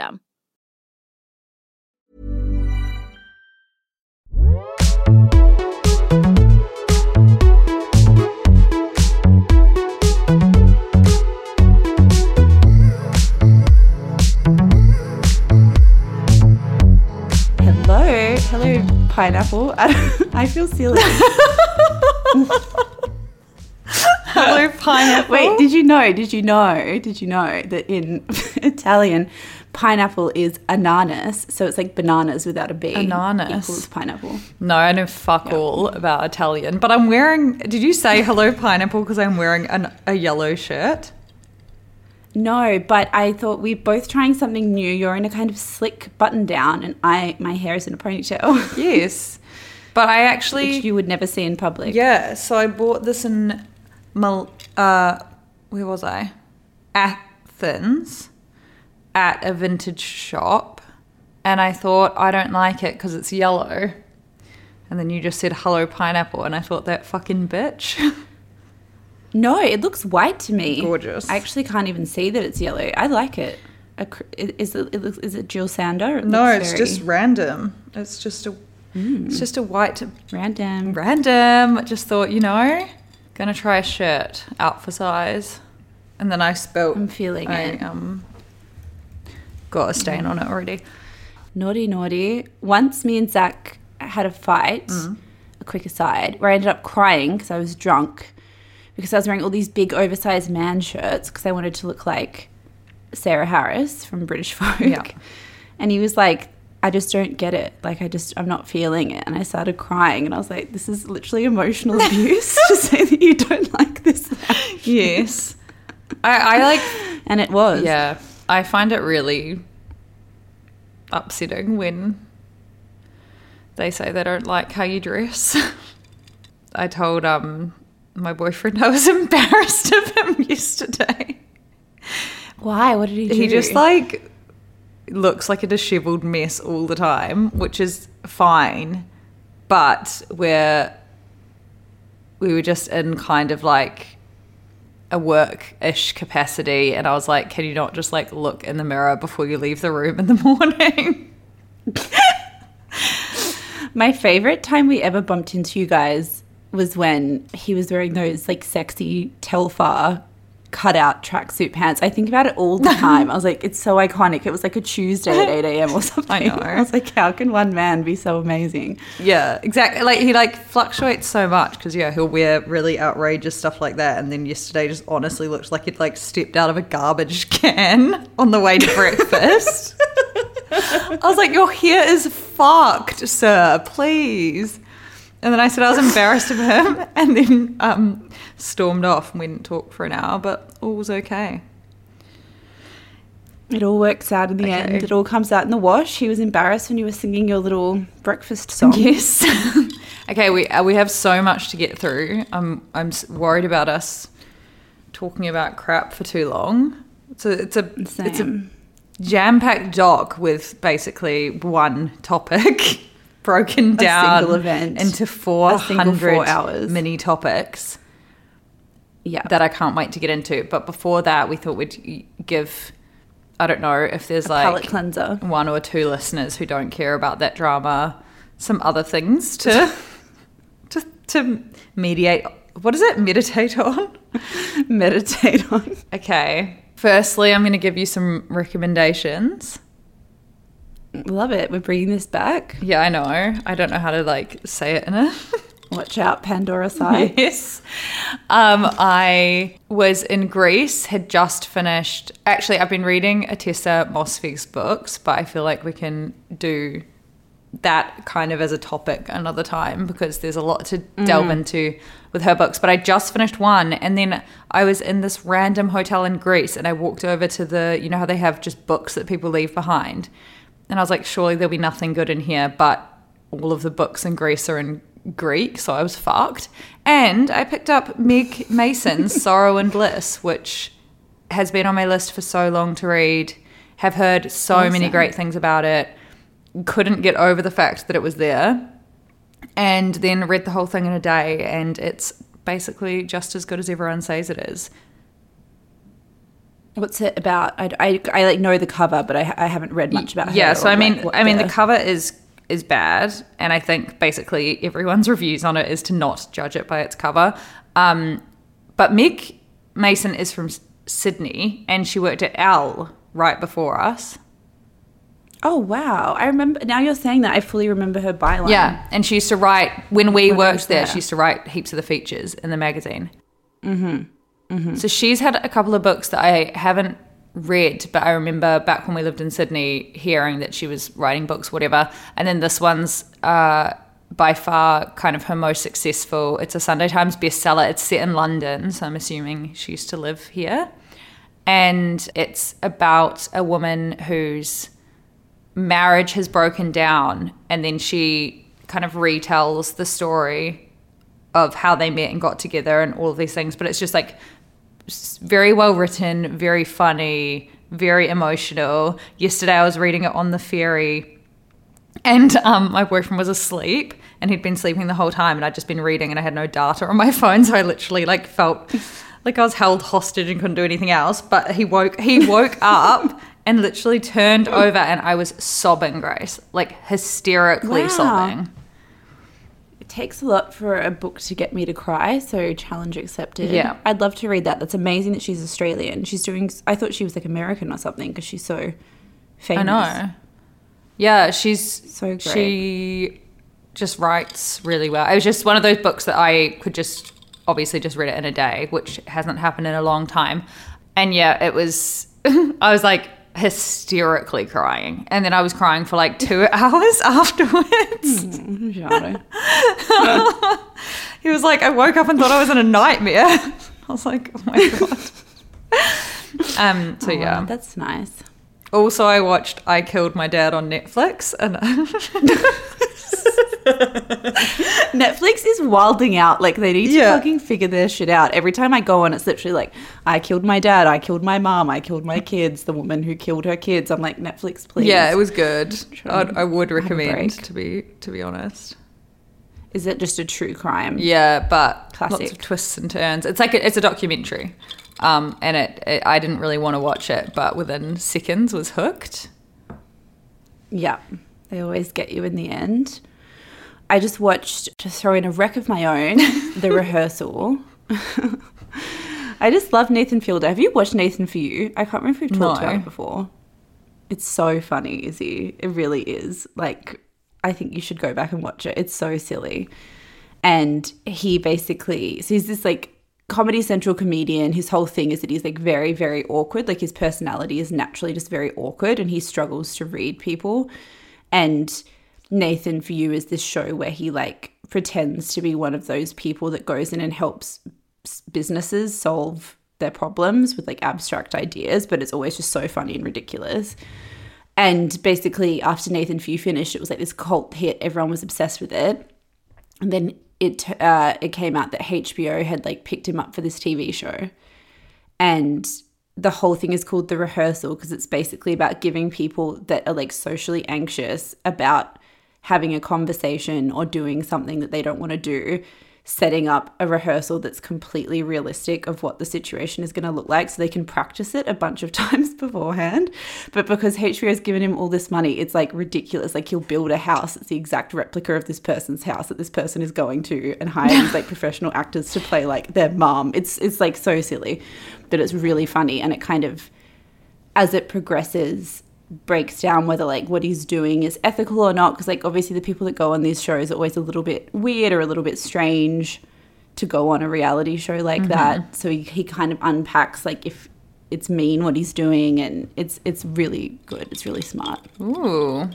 Hello, hello, pineapple. I, I feel silly. Hello, pineapple. Wait, did you know? Did you know? Did you know that in Italian, pineapple is ananas? So it's like bananas without a B. Ananas. equals pineapple. No, I know fuck all about Italian, but I'm wearing. Did you say hello, pineapple? Because I'm wearing an, a yellow shirt. No, but I thought we're both trying something new. You're in a kind of slick button down, and I my hair is in a ponytail, Yes, but I actually. which you would never see in public. Yeah, so I bought this in Mal- uh where was I? Athens at a vintage shop and I thought I don't like it cuz it's yellow. And then you just said hello pineapple and I thought that fucking bitch. No, it looks white to me. Gorgeous. I actually can't even see that it's yellow. I like it. A it, it looks, is it Jil Sander? It no, it's very just random. It's just a it's just a white random. random. I just thought, you know, gonna try a shirt out for size. And then I spelt I'm feeling I, it. um got a stain on it already. Naughty, naughty. Once me and Zach had a fight, Mm. a quick aside, where I ended up crying because I was drunk because I was wearing all these big oversized man shirts because I wanted to look like Sarah Harris from British Vogue. Yeah. And he was like, I just don't get it. Like, I just, I'm not feeling it. And I started crying and I was like, this is literally emotional abuse to say that you don't like this. Yes. I, I like And it was. yeah. I find it really upsetting when they say they don't like how you dress. I told um my boyfriend I was embarrassed of him yesterday. Why? What did he do? He just like looks like a disheveled mess all the time, which is fine. But we're we were just in kind of like a work-ish capacity and I was like, can you not just like look in the mirror before you leave the room in the morning? My favorite time we ever bumped into you guys was when he was wearing those like sexy Telfar cutout tracksuit pants. I think about it all the time. I was like, it's so iconic. It was like a Tuesday at 8 a.m. or something. I know. I was like, how can one man be so amazing? Yeah, exactly. Like he like fluctuates so much because yeah, he'll wear really outrageous stuff like that, and then yesterday just honestly looked like it like stepped out of a garbage can on the way to breakfast. I was like, your hair is fucked, sir. Please. And then I said I was embarrassed of him and then um, stormed off and we didn't talk for an hour, but all was okay. It all works out in the Okay. end. It all comes out in the wash. He was embarrassed when you were singing your little breakfast song. Yes. okay, we uh, we have so much to get through. I'm I'm worried about us talking about crap for too long. It's a it's a it's a jam-packed doc with basically one topic broken down single event. into 400 four hours. mini topics Yeah. that I can't wait to get into. But before that, we thought we'd give I don't know if there's like palate cleanser. one or two listeners who don't care about that drama some other things to to to mediate what is it meditate on Meditate on. okay firstly i'm going to give you some recommendations Love it. We're bringing this back. yeah i know i don't know how to like say it in a Watch out, Pandora side. yes. Um, I was in Greece, had just finished. Actually, I've been reading Ottessa Moshfegh's books, but I feel like we can do that kind of as a topic another time because there's a lot to delve into with her books. But I just finished one, and then I was in this random hotel in Greece, and I walked over to the, you know how they have just books that people leave behind, and I was like, surely there'll be nothing good in here, but all of the books in Greece are in Greek, so I was fucked. And I picked up Meg Mason's Sorrow and Bliss, which has been on my list for so long to read. Have heard so many great things about it. Couldn't get over the fact that it was there. And then read the whole thing in a day, and it's basically just as good as everyone says it is. What's it about? I, I, I like know the cover, but I, I haven't read much about her. yeah so i mean like, i mean the cover is is bad and i think basically everyone's reviews on it is to not judge it by its cover um but meg mason is from sydney and she worked at Elle right before us Oh wow! I remember now. You're saying that I fully remember her byline. yeah and she used to write when we When worked there, there. she used to write heaps of the features in the magazine mm-hmm. So she's had a couple of books that i haven't read but i remember back when we lived in sydney hearing that she was writing books whatever. And then this one's uh, by far kind of her most successful. It's a sunday times bestseller. It's set in london so i'm assuming she used to live here. And it's about a woman whose marriage has broken down and then she kind of retells the story of how they met and got together and all of these things. But it's just like very well written very funny very emotional. Yesterday i was reading it on the ferry and um, my boyfriend was asleep and he'd been sleeping the whole time and i'd just been reading and i had no data on my phone so i literally like felt like i was held hostage and couldn't do anything else. But he woke he woke up and literally turned over and i was sobbing grace like hysterically Wow. sobbing takes a lot for a book to get me to cry, so challenge accepted. Yeah. I'd love to read that. That's amazing that she's Australian. She's doing. I thought she was like American or something because she's so famous. i know yeah she's So great. she just writes really well it was just one of those books that i could just obviously just read it in a day which hasn't happened in a long time and yeah it was i was like hysterically crying. And then i was crying for like two hours afterwards. He was like i woke up and thought i was in a nightmare. I was like oh my god. Um so yeah. Oh, that's nice. also i watched i killed my dad on netflix and Netflix is wilding out. Like they need to Yeah. fucking figure their shit out. Every time I go on, it's literally like, I killed my dad, I killed my mom, I killed my kids, the woman who killed her kids. I'm like, Netflix, please. Yeah, it was good. I'd, I would recommend to be to be honest. Is it just a true crime? Yeah, but lots Classic. of twists and turns. It's like a, it's a documentary, um, and it, it I didn't really want to watch it, but within seconds was hooked. Yeah. They always get you in the end. I just watched, to throw in a wreck of my own, The Rehearsal. I just love Nathan Fielder. Have you watched Nathan for You? I can't remember if we've talked No. about it before. It's so funny, Izzy. It really is. Like, I think you should go back and watch it. It's so silly. And he basically, so he's this like Comedy Central comedian. His whole thing is that he's like very, very awkward. Like his personality is naturally just very awkward and he struggles to read people. And Nathan for You is this show where he like pretends to be one of those people that goes in and helps businesses solve their problems with like abstract ideas, but it's always just so funny and ridiculous. And basically, after Nathan Few finished, it was like this cult hit. Everyone was obsessed with it. And then it uh, it came out that HBO had like picked him up for this TV show, and the whole thing is called the rehearsal because it's basically about giving people that are like socially anxious about having a conversation or doing something that they don't want to do setting up a rehearsal that's completely realistic of what the situation is going to look like so they can practice it a bunch of times beforehand. But because HBO has given him all this money, it's like ridiculous. Like he'll build a house, it's the exact replica of this person's house that this person is going to and hire these like professional actors to play like their mom. It's it's like so silly, but it's really funny and it kind of as it progresses breaks down whether like what he's doing is ethical or not because like obviously the people that go on these shows are always a little bit weird or a little bit strange to go on a reality show like mm-hmm. that. So he, he kind of unpacks like if it's mean what he's doing and it's it's really good it's really smart. Ooh.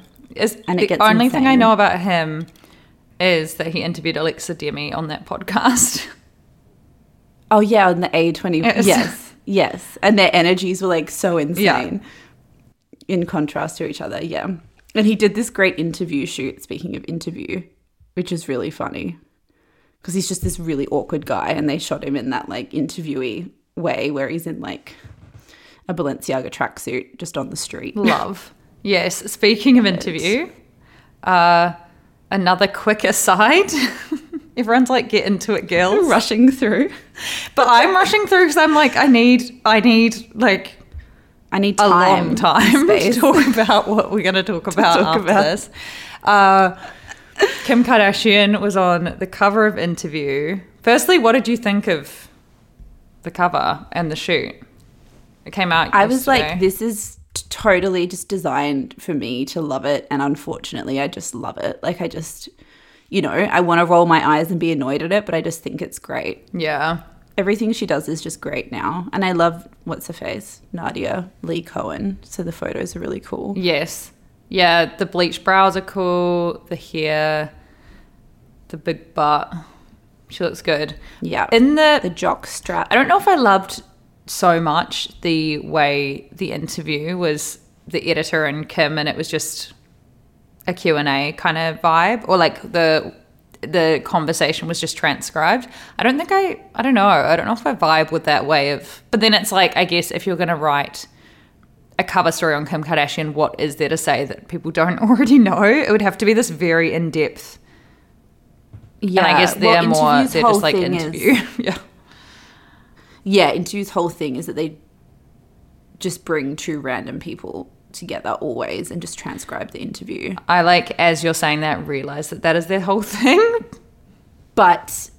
And it the only thing I know about him is that he interviewed Alexa Demie on that podcast. oh yeah on the a20 Yes. yes yes, and their energies were like so insane in contrast to each other yeah and he did this great interview shoot speaking of interview which is really funny because he's just this really awkward guy and they shot him in that like interviewee way where he's in like a Balenciaga tracksuit just on the street. Love. yes. Speaking of interview, uh, another quick aside. Everyone's like, get into it, girls. Rushing through. But I'm rushing through because I'm like, I need, I need like I need a time. long time to talk about what we're going to talk about talk after about. this. Uh, Kim Kardashian was on the cover of Interview. Firstly, what did you think of the cover and the shoot? It came out. I was like, this is totally just designed for me to love it. And unfortunately, I just love it. Like, I just, you know, I want to roll my eyes and be annoyed at it, but I just think it's great. yeah, Everything she does is just great now. And I love, what's her face? Nadia Lee Cohen. So the photos are really cool. yes, yeah. The bleach brows are cool. The hair, the big butt. She looks good. Yeah. In the the jock strap. I don't know if I loved so much the way the interview was the editor and Kim and it was just a Q&A kind of vibe or like the the conversation was just transcribed. I don't think I I don't know. I don't know if I vibe with that way of but then it's like I guess if you're going to write a cover story on Kim Kardashian, what is there to say that people don't already know? It would have to be this very in-depth. Yeah. and I guess they're well, more they're just like thing is- interview. yeah. yeah, Interview's whole thing is that they just bring two random people together always and just transcribe the interview. I like as you're saying that realize that that is their whole thing. But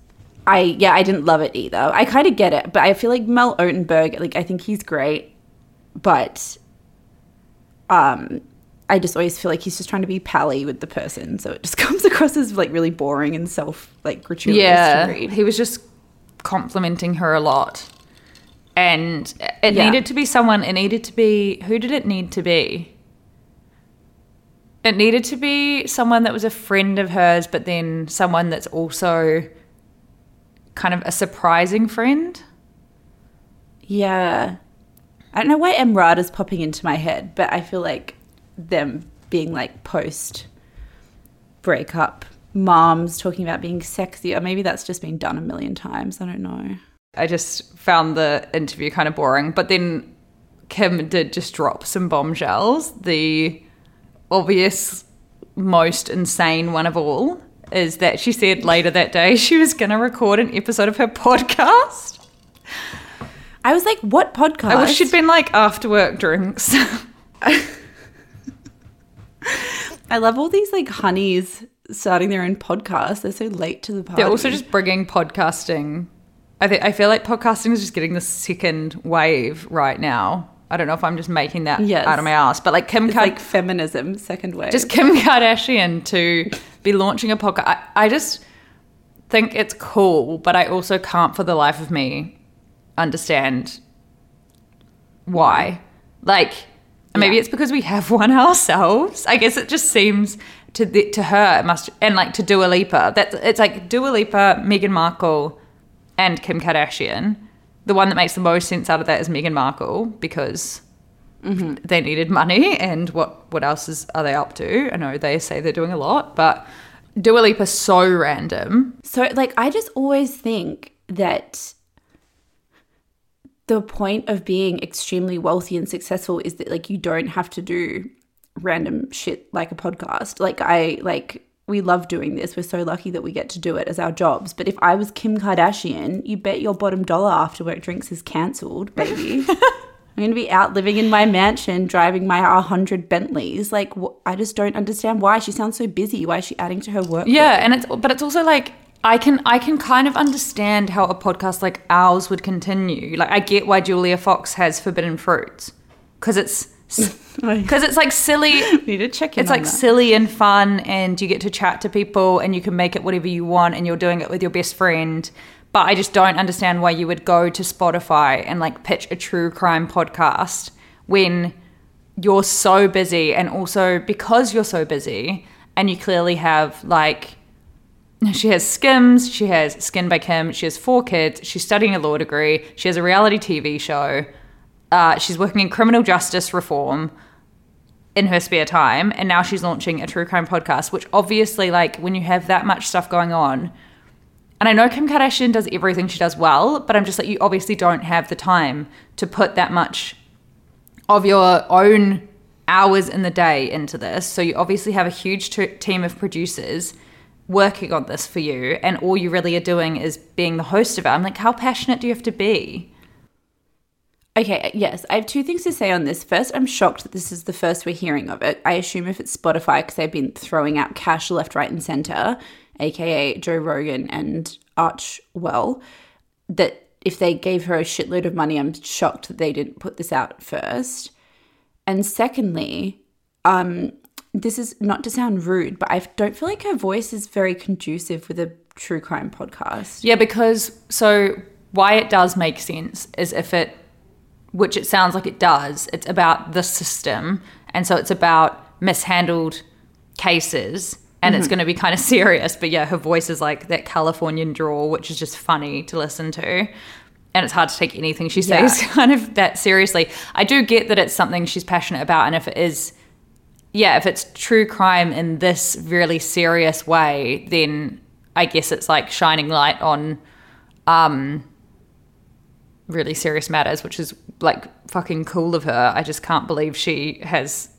I yeah, I didn't love it either. I kind of get it, but I feel like Mel Ottenberg, like I think he's great, but um I just always feel like he's just trying to be pally with the person, so it just comes across as like really boring and self like gratuitous yeah, to read. he was just complimenting her a lot, and it Yeah. needed to be someone. It needed to be who did it need to be? It needed to be someone that was a friend of hers, but then someone that's also kind of a surprising friend. Yeah. I don't know why Emrata is popping into my head, but I feel like them being like post breakup moms talking about being sexy, or maybe that's just been done a million times. I don't know. I just found the interview kind of boring. But then Kim did just drop some bombshells. The obvious, most insane one of all is that she said later that day she was going to record an episode of her podcast. I was like, what podcast? I wish she'd been like after work drinks. I love all these like honeys starting their own podcasts. They're so late to the party. They're also just bringing podcasting. I think I feel like podcasting is just getting the second wave right now. I don't know if I'm just making that Yes. out of my ass, but like Kim it's Kard- like feminism, second wave. just Kim Kardashian to be launching a podcast. I, I just think it's cool, but I also can't for the life of me understand why. Like, maybe Yeah. it's because we have one ourselves. I guess it just seems to the, to her it must and like to Dua Lipa. That it's like Dua Lipa, Meghan Markle, and Kim Kardashian. The one that makes the most sense out of that is Meghan Markle because mm-hmm. they needed money and what what else is are they up to? I know they say they're doing a lot, but Dua is so random. So, like, I just always think that the point of being extremely wealthy and successful is that, like, you don't have to do random shit like a podcast. Like, I, like, we love doing this. We're so lucky that we get to do it as our jobs. But if I was Kim Kardashian, you bet your bottom dollar after work drinks is cancelled, baby. I'm going to be out living in my mansion, driving my 100 Bentleys. Like, wh- I just don't understand why. She sounds so busy. Why is she adding to her work? Yeah, and it's but it's also like I can I can kind of understand how a podcast like ours would continue. Like I get why Julia Fox has forbidden fruits because it's because it's like silly. need to check in It's like that. silly and fun, and you get to chat to people, and you can make it whatever you want, and you're doing it with your best friend. But I just don't understand why you would go to Spotify and like pitch a true crime podcast when you're so busy, and also because you're so busy, and you clearly have like she has Skims, she has Skin by Kim, she has four kids, she's studying a law degree, she has a reality TV show, uh, she's working in criminal justice reform in her spare time, and now she's launching a true crime podcast, which obviously, like, when you have that much stuff going on, and I know Kim Kardashian does everything she does well, but I'm just like, you obviously don't have the time to put that much of your own hours in the day into this. So you obviously have a huge t- team of producers working on this for you, and all you really are doing is being the host of it. I'm like, how passionate do you have to be? Okay, yes. I have two things to say on this. First, I'm shocked that this is the first we're hearing of it. I assume if it's Spotify, because they've been throwing out cash left, right, and center, aka Joe Rogan and Archewell, that if they gave her a shitload of money, I'm shocked that they didn't put this out first. And secondly, um, this is not to sound rude, but I don't feel like her voice is very conducive with a true crime podcast. Yeah, because so why it does make sense is if it, which it sounds like it does, it's about the system. And so it's about mishandled cases and it's going to be kind of serious. But yeah, her voice is like that Californian drawl, which is just funny to listen to. And it's hard to take anything she says Yeah. kind of that seriously. I do get that it's something she's passionate about. And if it is, yeah, if it's true crime in this really serious way, then I guess it's like shining light on um really serious matters, which is like fucking cool of her. I just can't believe she has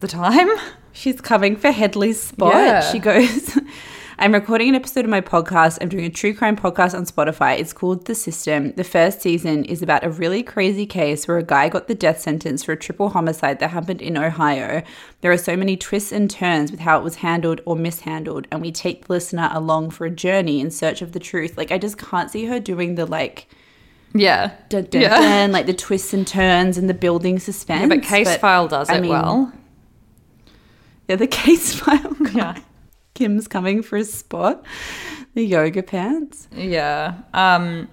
the time. She's coming for Headley's spot. Yeah. She goes, I'm recording an episode of my podcast. I'm doing a true crime podcast on Spotify. It's called The System. The first season is about a really crazy case where a guy got the death sentence for a triple homicide that happened in Ohio. There are so many twists and turns with how it was handled or mishandled, and we take the listener along for a journey in search of the truth. Like, I just can't see her doing the like, Yeah. dun, dun, Yeah. dun, like the twists and turns and the building suspense. Yeah, but Case File does I it mean, well. Yeah, the case file. guy. Yeah. Kim's coming for a spot. The yoga pants. Yeah. Um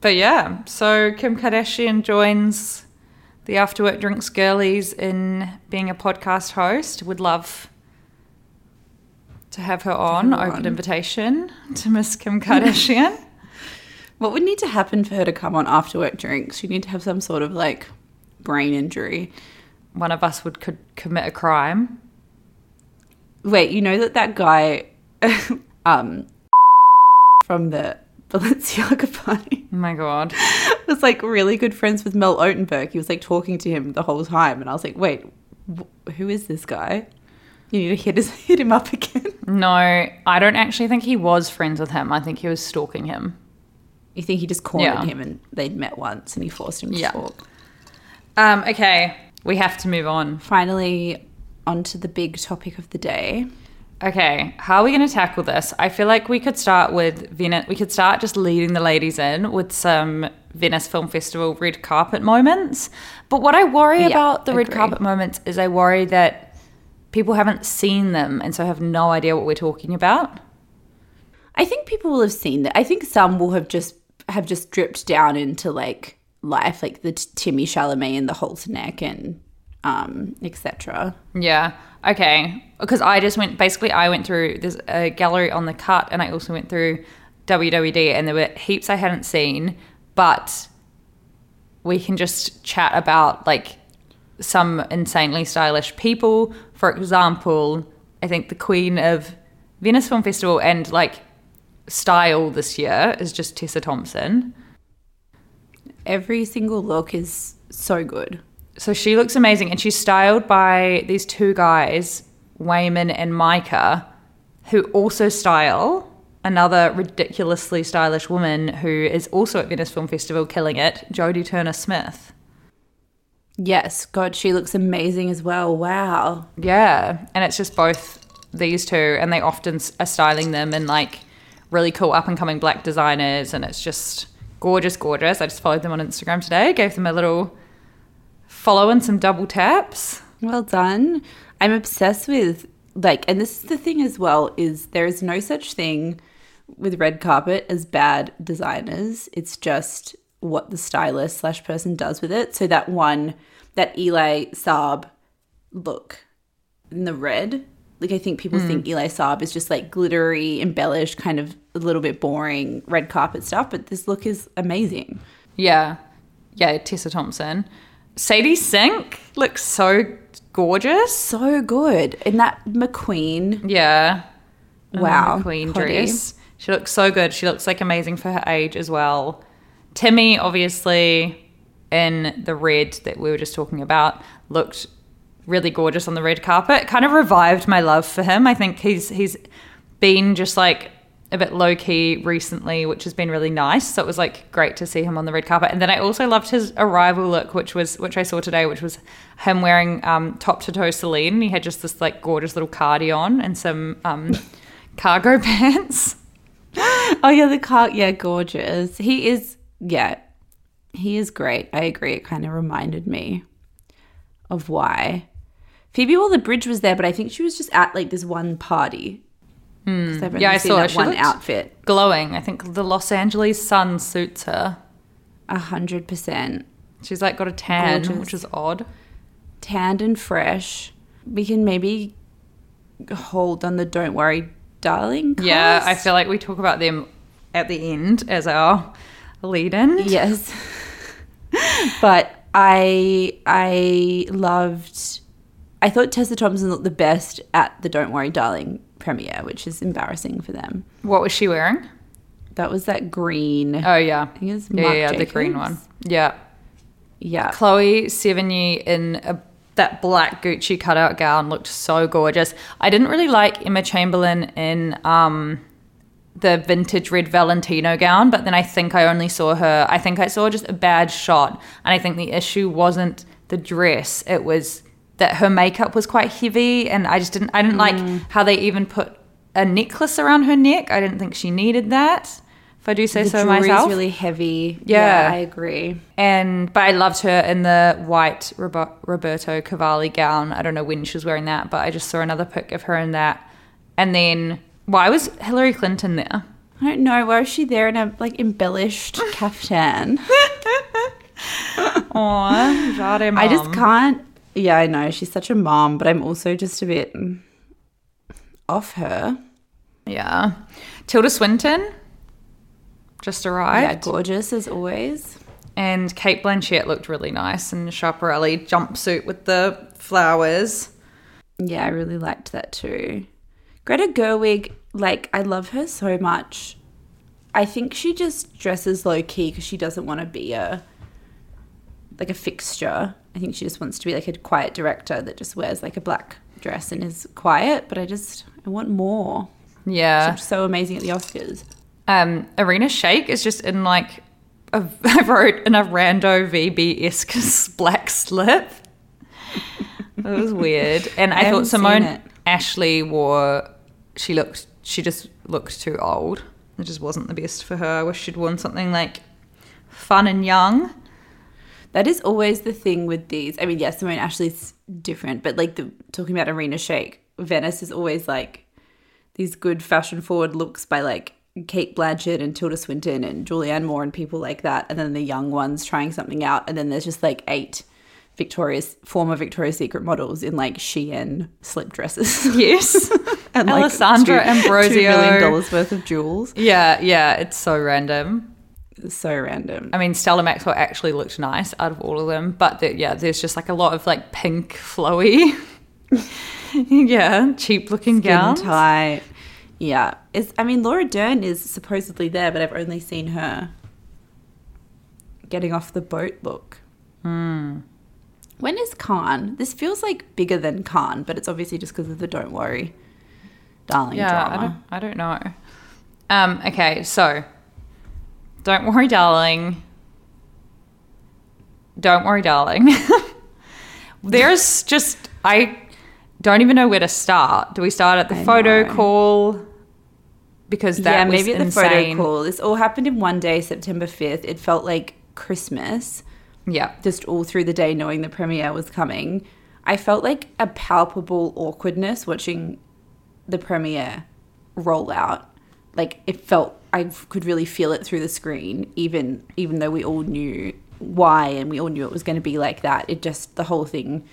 but yeah, so Kim Kardashian joins the After Work Drinks Girlies in being a podcast host. Would love to have her on. Open on. invitation to Miss Kim Kardashian. What would need to happen for her to come on after work drinks? She'd need to have some sort of like brain injury. One of us would could commit a crime. Wait, you know that that guy um from the Balenciaga party Oh my god. was like really good friends with Mel Ottenberg. He was like talking to him the whole time and I was like, "Wait, wh- who is this guy?" You need to hit his, hit him up again. No, I don't actually think he was friends with him. I think he was stalking him. You think he just cornered Yeah. him and they'd met once and he forced him to Yeah. talk? Um, okay, we have to move on. Finally, onto the big topic of the day. Okay, how are we going to tackle this? I feel like we could start with Venice. We could start just leading the ladies in with some Venice Film Festival red carpet moments. But what I worry Yeah, about the red carpet moments is I worry that people haven't seen them and so have no idea what we're talking about. I think people will have seen that. I think some will have just have just dripped down into like life, like the t- Timmy Chalamet and the halter neck and um etc. Yeah. Okay, because I just went basically I went through there's a gallery on the cut and I also went through WWD and there were heaps I hadn't seen, but we can just chat about like some insanely stylish people. For example, I think the queen of Venice Film Festival and like style this year is just Tessa Thompson. Every single look is so good. So she looks amazing and she's styled by these two guys, Wayman and Micah, who also style another ridiculously stylish woman who is also at Venice Film Festival killing it, Jodie Turner Smith. Yes, God, she looks amazing as well. Wow. Yeah, and it's just both these two, and they often are styling them in like really cool up and coming black designers, and it's just gorgeous, gorgeous. I just followed them on Instagram today, gave them a little follow and some double taps. Well done. I'm obsessed with like and this is the thing as well is there is no such thing with red carpet as bad designers. It's just what the stylist slash person does with it. So that one that Elie Saab look in the red. Like I think people think mm. Elie Saab is just like glittery, embellished, kind of a little bit boring red carpet stuff, but this look is amazing. Yeah, yeah, Tessa Thompson. Sadie Sink looks so gorgeous. So good. And that McQueen Yeah. Wow, Queen Hottie. dress. She looks so good. She looks like amazing for her age as well. Timmy, obviously, in the red that we were just talking about, looked really gorgeous on the red carpet. It kind of revived my love for him. I think he's he's been just like a bit low key recently, which has been really nice. So it was like great to see him on the red carpet. And then I also loved his arrival look, which was which I saw today, which was him wearing um, top to toe Celine. He had just this like gorgeous little cardi on and some um, cargo pants. Oh yeah, the car. Yeah, gorgeous. He is. Yeah, he is great. I agree. It kind of reminded me of why Phoebe Waller Bridge was there, but I think she was just at like this one party. Mm. Yeah, I saw her. that one outfit. Glowing. I think the Los Angeles sun suits her. A hundred percent She's like got a tan, Gorgeous. which is odd. tanned and fresh. We can maybe hold on the "Don't Worry, Darling." Cast. Yeah, I feel like we talk about them at the end as our lead-in. Yes. but I I loved I thought Tessa Thompson looked the best at the Don't Worry Darling premiere, which is embarrassing for them. What was she wearing? That was that green. Oh yeah, I think it's yeah, Marc yeah, the green one. Yeah, Yeah. Chloe Sevigny in a, that black Gucci cutout gown looked so gorgeous. I didn't really like Emma Chamberlain in um, the vintage red Valentino gown, but then I think I only saw her. I think I saw just a bad shot, and I think the issue wasn't the dress; it was that her makeup was quite heavy, and I just didn't. I didn't like mm. how they even put a necklace around her neck. I didn't think she needed that. If I do say the so myself. really heavy. Yeah. I agree. And but I loved her in the white Robo- Roberto Cavalli gown. I don't know when she was wearing that, but I just saw another pic of her in that. And then why was Hillary Clinton there? I don't know. Why was she there in a like embellished caftan? Aw, I just can't. Yeah, I know she's such a mom, but I'm also just a bit off her. Yeah, Tilda Swinton just arrived. Yeah, gorgeous as always. and Cate Blanchett looked really nice in the Schiaparelli jumpsuit with the flowers. Yeah, I really liked that too. Greta Gerwig, like, I love her so much. I think she just dresses low key because she doesn't want to be a like a fixture. I think she just wants to be like a quiet director that just wears like a black dress and is quiet. But I just I want more. Yeah, She's so amazing at the Oscars. um, Irina Shayk is just in like a, I wrote in a rando VB esque black slip. It was weird, and I, I thought Simone. Ashley wore. She looked. She just looked too old. It just wasn't the best for her. I wish she'd worn something like fun and young. That is always the thing with these. I mean, yes, Simone Ashley's different, but like the talking about Irina Shayk, Venice is always like these good fashion forward looks by like Cate Blanchett and Tilda Swinton and Julianne Moore and people like that, and then the young ones trying something out, and then there's just like eight Victoria's former Victoria's Secret models in like Shein slip dresses. Yes. and Alessandra two, Ambrosio. two million dollars worth of jewels. yeah, yeah, it's so random. So random. I mean, Stella Maxwell actually looked nice out of all of them, but the, yeah, there's just like a lot of like pink, flowy, yeah, cheap looking gowns. tight. Yeah. Is I mean Laura Dern is supposedly there, but I've only seen her getting off the boat look. Hmm. When is Cannes? This feels like bigger than Cannes, but it's obviously just because of the Don't Worry, Darling Yeah, I don't, I don't know. Um, okay, so don't worry, darling. Don't worry, darling. There's just I don't even know where to start. Do we start at the I photo know. call? Because that yeah, was maybe at the insane. photo call. This all happened in one day, September 5th. It felt like Christmas. Yeah, just all through the day knowing the premiere was coming. I felt like a palpable awkwardness watching the premiere roll out. Like it felt I could really feel it through the screen even even though we all knew why and we all knew it was going to be like that. It just the whole thing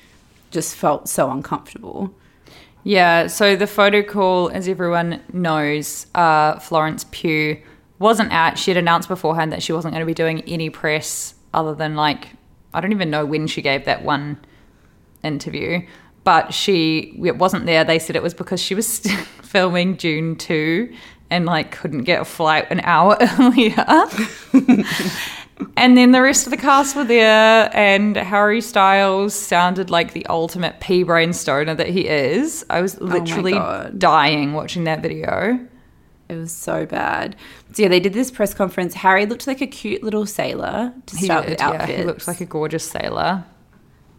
just felt so uncomfortable. Yeah, so the photo call, as everyone knows, uh, Florence Pugh wasn't at. She had announced beforehand that she wasn't going to be doing any press other than like, I don't even know when she gave that one interview, but she it wasn't there. They said it was because she was filming Dune 2 and like couldn't get a flight an hour earlier. And then the rest of the cast were there, and Harry Styles sounded like the ultimate pea brain stoner that he is. I was oh literally God. dying watching that video. It was so bad. So yeah, they did this press conference. Harry looked like a cute little sailor to He start did, with yeah. He looks like a gorgeous sailor.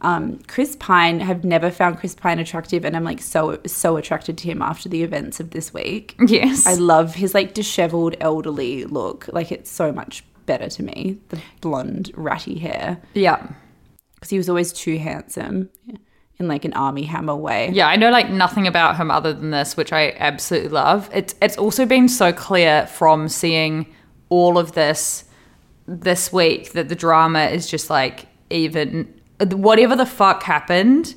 Um, Chris Pine have never found Chris Pine attractive, and I'm like so so attracted to him after the events of this week. Yes. I love his like disheveled elderly look. Like it's so much better to me. The blonde ratty hair yeah. because he was always too handsome in like an Armie Hammer way. Yeah, I know like nothing about him other than this, which I absolutely love. It's it's also been so clear from seeing all of this this week that the drama is just like even whatever the fuck happened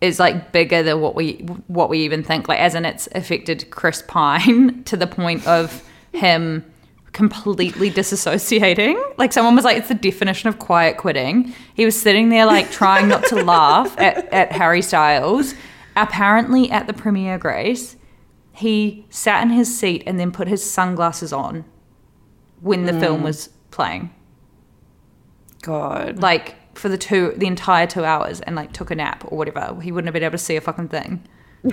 is like bigger than what we what we even think. Like as in it's affected Chris Pine to the point of him completely disassociating. Like someone was like, it's the definition of quiet quitting. He was sitting there like trying not to laugh at, at Harry Styles. Apparently at the premiere, Grace, he sat in his seat and then put his sunglasses on when the film mm. was playing. God. Like for the two the entire two hours and like took a nap or whatever. He wouldn't have been able to see a fucking thing.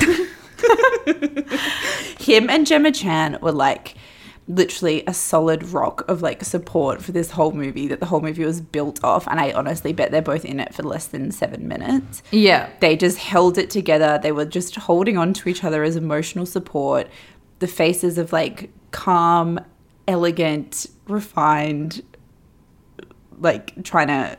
him and Gemma Chan were like literally a solid rock of like support for this whole movie that the whole movie was built off and I honestly bet they're both in it for less than 7 minutes. Yeah. They just held it together. They were just holding on to each other as emotional support. The faces of like calm, elegant, refined like trying to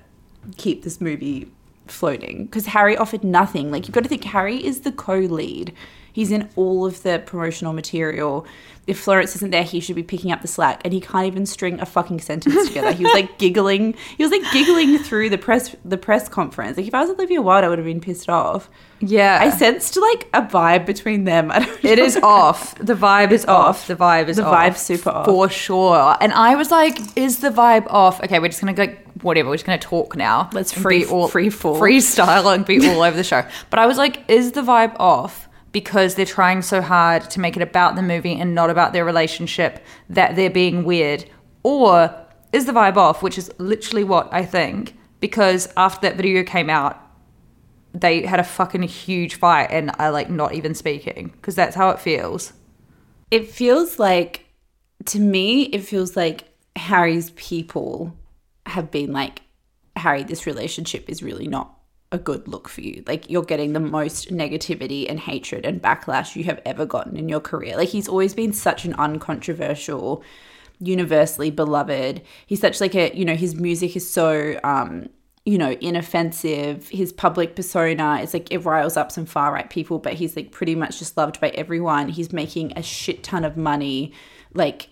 keep this movie floating because Harry offered nothing. Like you've got to think Harry is the co-lead. He's in all of the promotional material. If Florence isn't there, he should be picking up the slack, and he can't even string a fucking sentence together. He was like giggling. He was like giggling through the press the press conference. Like if I was Olivia Wilde, I would have been pissed off. Yeah. I sensed like a vibe between them. I don't It is off. The vibe is off. The vibe is off. The off. vibe's super off. For sure. And I was like, is the vibe off? Okay, we're just going to go, whatever, we're just going to talk now. Let's free- all, free fall. Freestyle and be all over the show. But I was like, is the vibe off? Because they're trying so hard to make it about the movie and not about their relationship that they're being weird. Or is the vibe off, which is literally what I think, because after that video came out, they had a fucking huge fight and I like not even speaking because that's how it feels. It feels like, to me, it feels like Harry's people have been like, Harry, this relationship is really not a good look for you. Like, you're getting the most negativity and hatred and backlash you have ever gotten in your career. Like, he's always been such an uncontroversial, universally beloved. He's such like a, you know, his music is so, um, you know, inoffensive. His public persona is like it riles up some far right people, but he's like pretty much just loved by everyone. He's making a shit ton of money. Like,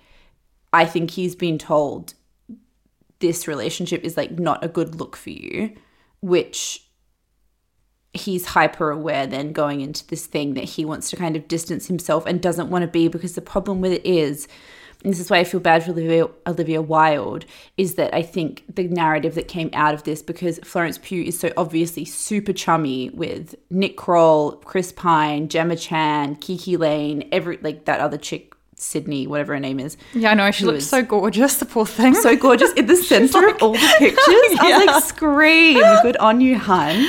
I think he's been told this relationship is like not a good look for you, which he's hyper aware then going into this thing that he wants to kind of distance himself and doesn't want to be because the problem with it is this is why I feel bad for Olivia, Olivia Wilde, is that I think the narrative that came out of this, because Florence Pugh is so obviously super chummy with Nick Kroll, Chris Pine, Gemma Chan, KiKi Layne, every like that other chick, Sydney, whatever her name is. Yeah, I know. She looks so gorgeous, the poor thing. So gorgeous in the center of all the pictures. I was like, scream, good on you, hun.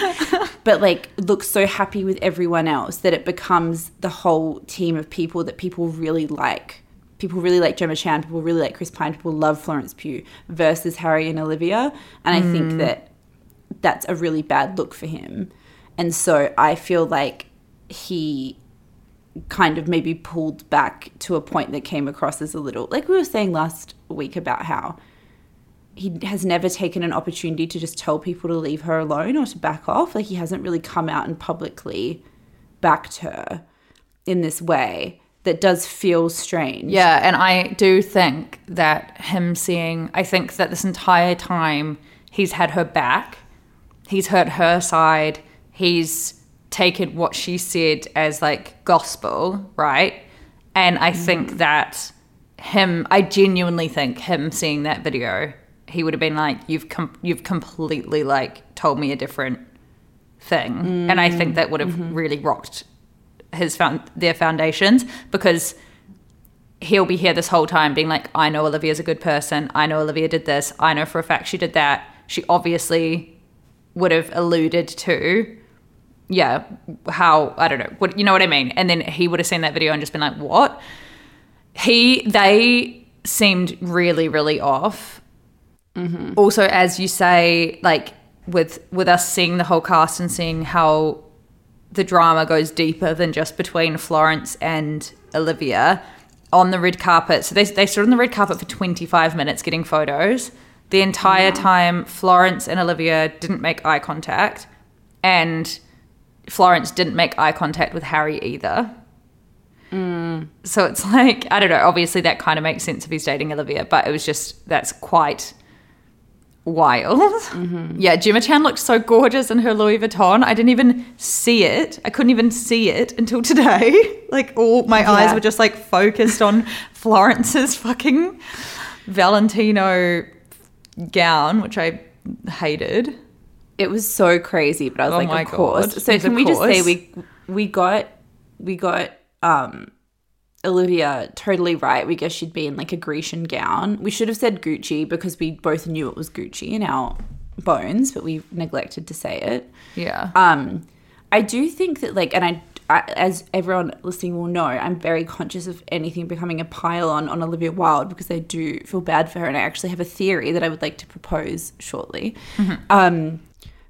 But like, looks so happy with everyone else that it becomes the whole team of people that people really like. People really like Gemma Chan, people really like Chris Pine, people love Florence Pugh versus Harry and Olivia. And I think mm. that that's a really bad look for him. And so I feel like he kind of maybe pulled back to a point that came across as a little like we were saying last week about how he has never taken an opportunity to just tell people to leave her alone or to back off. Like he hasn't really come out and publicly backed her in this way that does feel strange. Yeah, and I do think that him seeing, I think that this entire time he's had her back, he's hurt her side, he's taken what she said as like gospel, right? And I think mm. that him, I genuinely think him seeing that video, he would have been like, "You've com- you've completely like told me a different thing," and I think that would have mm-hmm. really rocked his found their foundations because he'll be here this whole time being like, I know Olivia's a good person. I know Olivia did this. I know for a fact she did that. She obviously would have alluded to, yeah, how, I don't know, what, you know what I mean? And then he would have seen that video and just been like, what? He, they seemed really, really off. Mm-hmm. Also, as you say, like with with us seeing the whole cast and seeing how the drama goes deeper than just between Florence and Olivia on the red carpet. So they, they stood on the red carpet for 25 minutes getting photos. The entire time, Florence and Olivia didn't make eye contact, and Florence didn't make eye contact with Harry either. So it's like, I don't know, obviously that kind of makes sense if he's dating Olivia, but it was just, that's quite wild. Mm-hmm. Yeah, Gemma Chan looked so gorgeous in her Louis Vuitton. I didn't even see it. I couldn't even see it until today. Like all my eyes were just like focused on Florence's fucking Valentino gown, which I hated. It was so crazy but i was Oh like of course. God. so Of can we just say we we got we got um olivia totally right. We guess she'd be in like a grecian gown. We should have said gucci because we both knew it was gucci in our bones but we neglected to say it. Yeah. um i do think that like and I, I as everyone listening will know i'm very conscious of anything becoming a pile on on olivia wilde because i do feel bad for her. And i actually have a theory that i would like to propose shortly. Um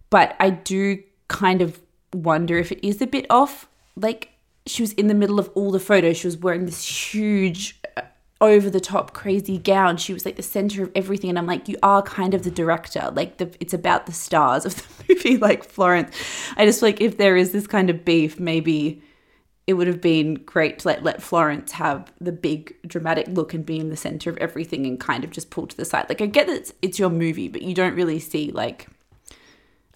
but i do kind of wonder if it is a bit off like she was in the middle of all the photos she was wearing this huge uh, over the top crazy gown. She was like the center of everything. And I'm like, you are kind of the director. Like the it's about the stars of the movie, like Florence. I just like if there is this kind of beef, maybe it would have been great to let let Florence have the big dramatic look and be in the center of everything and kind of just pull to the side. Like I get that it's, it's your movie, but you don't really see like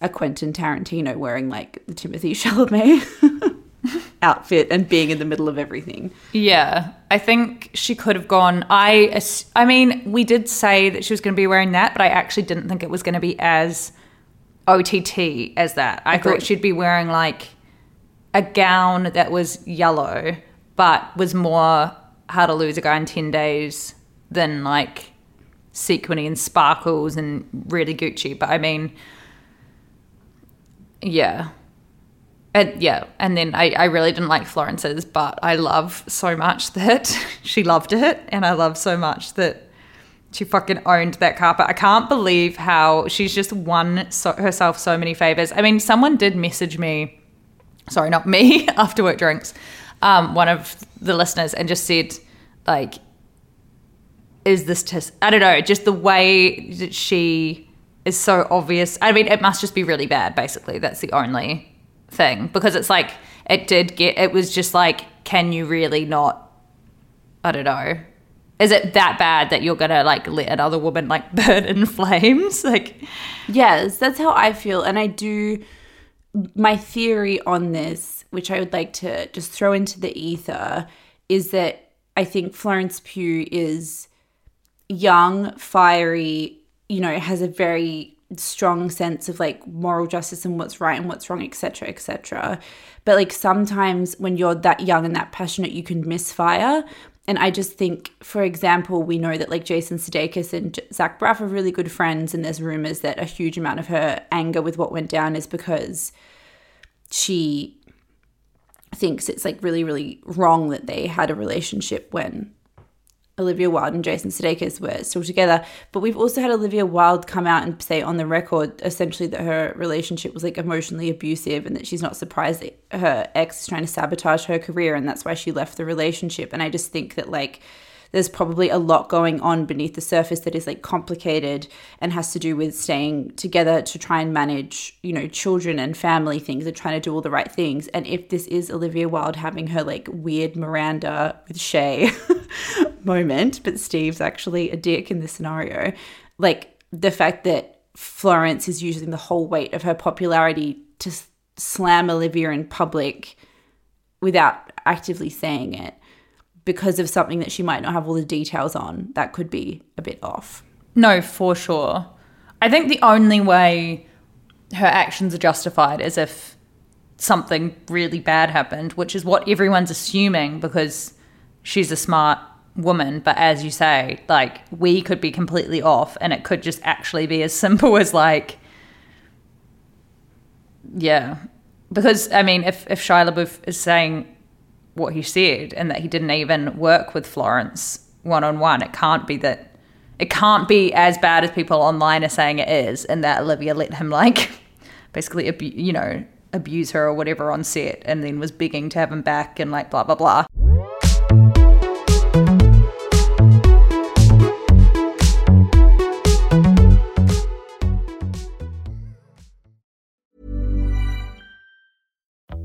a Quentin Tarantino wearing like the Timothée Chalamet outfit and being in the middle of everything. Yeah, I think she could have gone. I, I mean, we did say that she was going to be wearing that, but I actually didn't think it was going to be as OTT as that. I Agreed. thought she'd be wearing like a gown that was yellow, but was more how to lose a guy in 10 days than like sequiny and sparkles and really Gucci. But I mean, yeah. And yeah, and then I, I really didn't like Florence's, but I love so much that she loved it, and I love so much that she fucking owned that carpet. I can't believe how she's just won so, herself so many favors. I mean, someone did message me, sorry, not me, after work drinks, um, one of the listeners, and just said, like, is this just, I don't know, just the way that she is so obvious. I mean, it must just be really bad, basically. That's the only thing. Because it's like, it did get, it was just like, can you really not, I don't know, is it that bad that you're gonna like let another woman like burn in flames? Like, Yes, that's how I feel. And I do, my theory on this, which I would like to just throw into the ether, is that I think Florence Pugh is young, fiery, you know, has a very strong sense of like moral justice and what's right and what's wrong, etc., etc. But like sometimes when you're that young and that passionate, you can misfire. And I just think, for example, we know that like Jason Sudeikis and Zach Braff are really good friends, and there's rumors that a huge amount of her anger with what went down is because she thinks it's like really, really wrong that they had a relationship when Olivia Wilde and Jason Sudeikis were still together. But we've also had Olivia Wilde come out and say on the record essentially that her relationship was like emotionally abusive and that she's not surprised that her ex is trying to sabotage her career and that's why she left the relationship. And I just think that like there's probably a lot going on beneath the surface that is like complicated and has to do with staying together to try and manage, you know, children and family things and trying to do all the right things. And if this is Olivia Wilde having her like weird Miranda with Che moment, but Steve's actually a dick in this scenario, like the fact that Florence is using the whole weight of her popularity to slam Olivia in public without actively saying it because of something that she might not have all the details on, that could be a bit off. no, for sure. I think the only way her actions are justified is if something really bad happened, which is what everyone's assuming because she's a smart woman. But as you say, like we could be completely off, and it could just actually be as simple as like, yeah, because I mean, if if Shia LaBeouf is saying what he said and that he didn't even work with Florence one on one, it can't be that it can't be as bad as people online are saying it is, and that Olivia let him like basically abu- you know abuse her or whatever on set, and then was begging to have him back and like blah blah blah.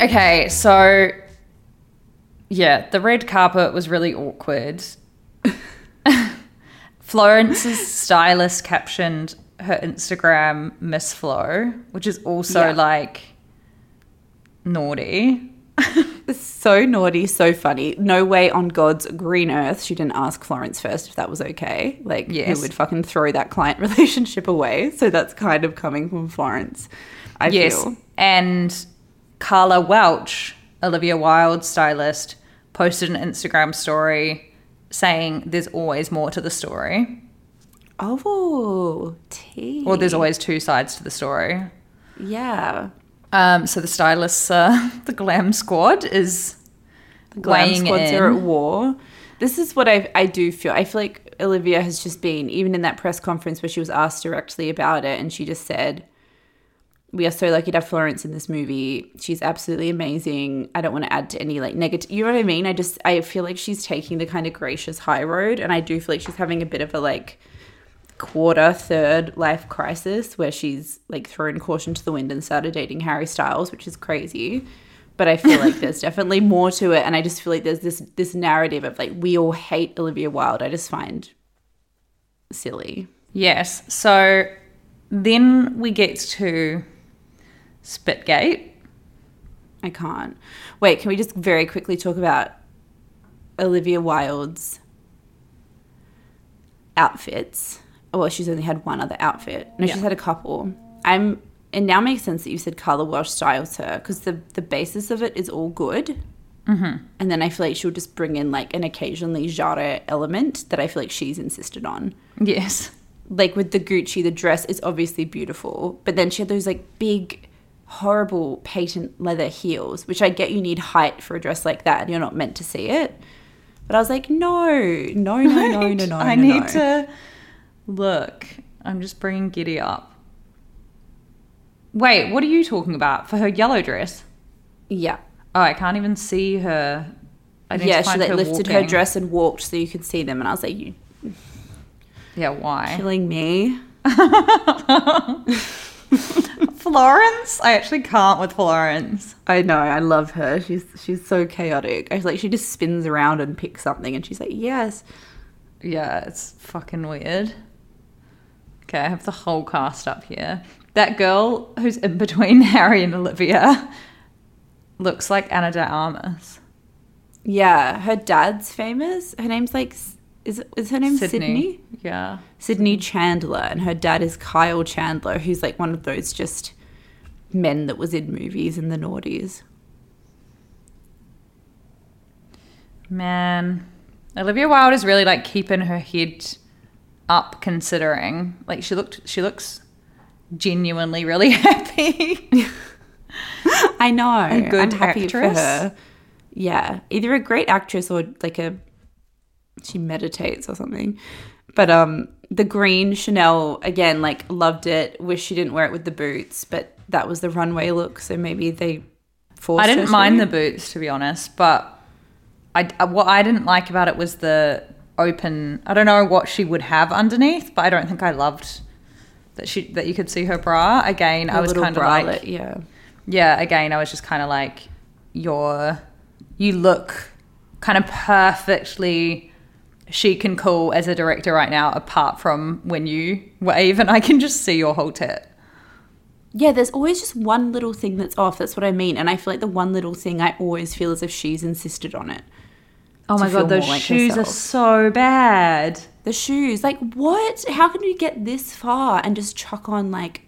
Okay, so yeah, the red carpet was really awkward. Florence's stylist captioned her Instagram Miss Flo, which is also Yeah. like naughty. So naughty, so funny. No way on God's green earth she didn't ask Florence first if that was okay. Like, Yes. who would fucking throw that client relationship away? So that's kind of coming from Florence, I yes. feel. And Karla Welch, Olivia Wilde stylist, posted an Instagram story saying there's always more to the story. Oh, tea. Or there's always two sides to the story. Yeah. Um, so the stylists, uh, the glam squad is the Glam weighing squads in. are at war. This is what I I do feel. I feel like Olivia has just been even in that press conference where she was asked directly about it, and she just said, "We are so lucky to have Florence in this movie. She's absolutely amazing. I don't want to add to any like negative. You know what I mean? I just I feel like she's taking the kind of gracious high road, and I do feel like she's having a bit of a like." quarter third life crisis where she's like thrown caution to the wind and started dating Harry Styles which is crazy but I feel like there's definitely more to it and I just feel like there's this this narrative of like we all hate Olivia Wilde I just find silly Yes. So then we get to Spitgate. I can't. Wait, can we just very quickly talk about Olivia Wilde's outfits? Well, she's only had one other outfit. No, she's had a couple. I'm. It now makes sense that you said Karla Welch styles her because the the basis of it is all good. Mm-hmm. And then I feel like she'll just bring in like an occasionally genre element that I feel like she's insisted on Yes. like with the Gucci, the dress is obviously beautiful, but then she had those like big, horrible patent leather heels, which I get you need height for a dress like that, and you're not meant to see it. But I was like, no, no, no, no, no, no. I no, need no. to look. I'm just bringing Giddy up. Wait, what are you talking about for her yellow dress? Yeah, Oh, I can't even see her. I yeah. She like her lifted her dress and walked so you could see them, and I was like, you Yeah, why? killing me? Florence? I actually can't with Florence. I know. I love her. She's she's so chaotic. I like she just spins around and picks something, and she's like, yes. Yeah, it's fucking weird. Okay, I have the whole cast up here. That girl who's in between Harry and Olivia looks like Ana de Armas. Yeah, her dad's famous. Her name's like, S- is her name Sydney? Yeah. Sydney Chandler, and her dad is Kyle Chandler, who's like one of those just men that was in movies in the noughties. Man, Olivia Wilde is really like keeping her head up considering. Like she looked she looks genuinely really happy. I know. A good I'm happy actress? for her. Yeah, either a great actress or like a she meditates or something. But um, the green Chanel again, like loved it. Wish she didn't wear it with the boots, but that was the runway look, so maybe they forced. I didn't mind the boots to be honest, but I uh, what I didn't like about it was the open. I don't know what she would have underneath, but I don't think I loved that she that you could see her bra. Again, I was kind of like yeah. yeah, again, I was just kind of like, you're, you look kind of perfectly chic and cool as a director right now, apart from when you wave and I can just see your whole tit. Yeah, there's always just one little thing that's off. That's what I mean. And I feel like the one little thing, I always feel as if she's insisted on it. Oh my god, those like shoes herself. are so bad. The shoes, like, what? How can you get this far and just chuck on like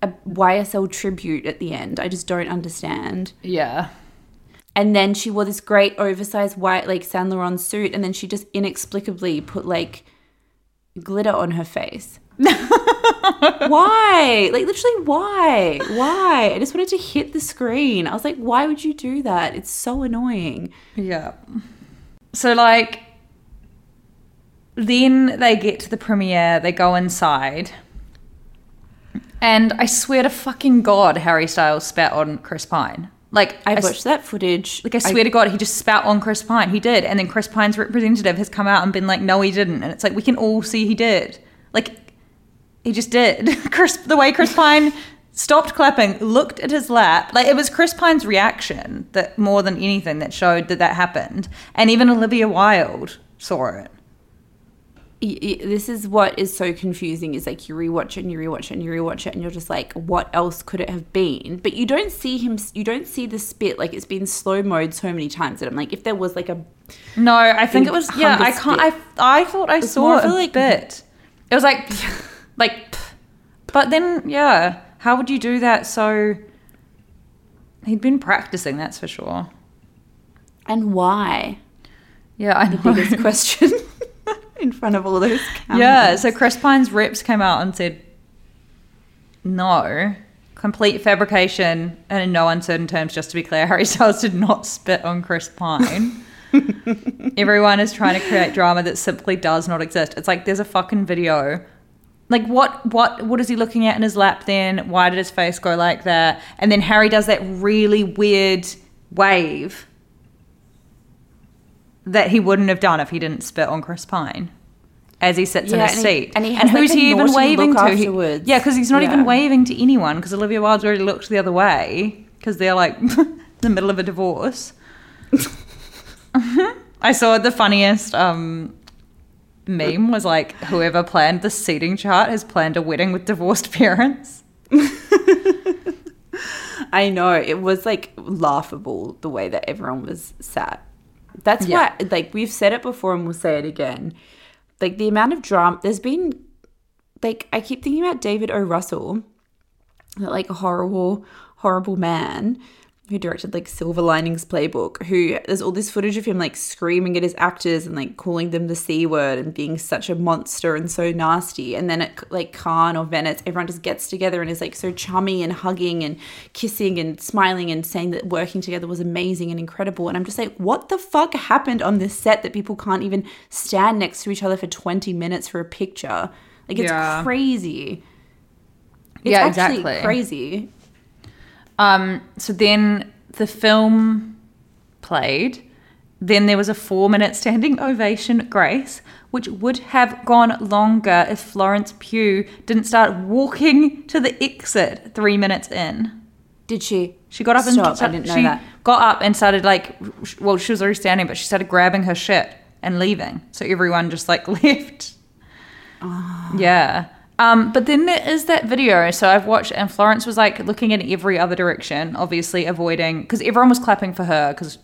a YSL tribute at the end? I just don't understand. Yeah. And then she wore this great oversized white, like, Saint Laurent suit, and then she just inexplicably put like glitter on her face. why? Like, literally, why? Why? I just wanted to hit the screen. I was like, why would you do that? It's so annoying. Yeah. So like then they get to the premiere, they go inside. And I swear to fucking God, Harry Styles spat on Chris Pine. Like I watched that footage. Like I swear to God, he just spat on Chris Pine. He did, and then Chris Pine's representative has come out and been like, "No, he didn't." And it's like we can all see he did. Like he just did. Chris, the way Chris Pine stopped clapping, looked at his lap, like it was Chris Pine's reaction that more than anything that showed that that happened. And even Olivia Wilde saw it. this is what is so confusing is like you rewatch it and you rewatch it and you rewatch it and you're just like what else could it have been but you don't see him you don't see the spit like it's been slow mode so many times that i'm like if there was like a No, I think it was. Yeah, I can't. I I thought I saw it of a a, like- bit. It was like, like, but then yeah, how would you do that? So he'd been practicing, that's for sure. and why Yeah, I the know. biggest question in front of all those cameras. Yeah, so Chris Pine's reps came out and said, no, complete fabrication, and in no uncertain terms, just to be clear, Harry Styles did not spit on Chris Pine. Everyone is trying to create drama that simply does not exist. It's like there's a fucking video. Like what what what is he looking at in his lap then? Why did his face go like that? And then Harry does that really weird wave that he wouldn't have done if he didn't spit on Chris Pine as he sits in Yeah, his and he- seat. and he has, who's like, he even waving to? He- yeah, because he's not Yeah. even waving to anyone because Olivia Wilde's already looked the other way because they're like in the middle of a divorce. I saw the funniest um, meme was like whoever planned the seating chart has planned a wedding with divorced parents. I know it was like laughable the way that everyone was sat. That's Yeah. why, like we've said it before and we'll say it again. Like the amount of drama. There's been, like I keep thinking about David O. Russell, that like a horrible, horrible man who directed like Silver Linings Playbook. Who there's all this footage of him like screaming at his actors and like calling them the c word and being such a monster and so nasty. And then at like Cannes or Venice, everyone just gets together and is like so chummy and hugging and kissing and smiling and saying that working together was amazing and incredible. And I'm just like, what the fuck happened on this set that people can't even stand next to each other for 20 minutes for a picture? Like it's Yeah. crazy. It's Yeah, actually exactly. crazy. Um, so then the film played. Then there was a four minute standing ovation at Grace, which would have gone longer if Florence Pugh didn't start walking to the exit three minutes in. Did she? She got up and Stop, I didn't know she that. got up and started like, well, she was already standing, but she started grabbing her shit and leaving. So everyone just like left. Ah. Yeah. Um, but then there is that video. So I've watched, and Florence was like looking in every other direction, obviously avoiding, because everyone was clapping for her because